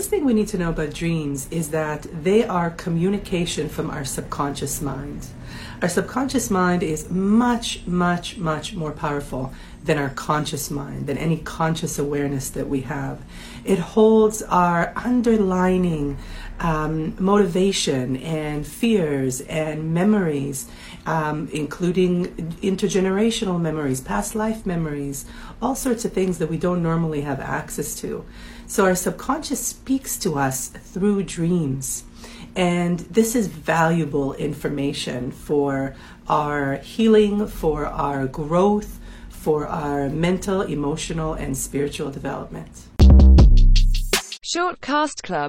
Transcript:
first thing we need to know about dreams is that they are communication from our subconscious mind. Our subconscious mind is much, much, much more powerful than our conscious mind, than any conscious awareness that we have. It holds our underlining um, motivation and fears and memories, um, including intergenerational memories, past life memories, all sorts of things that we don't normally have access to. So our subconscious speaks to us through dreams. And this is valuable information for our healing, for our growth, for our mental, emotional, and spiritual development. Shortcast Club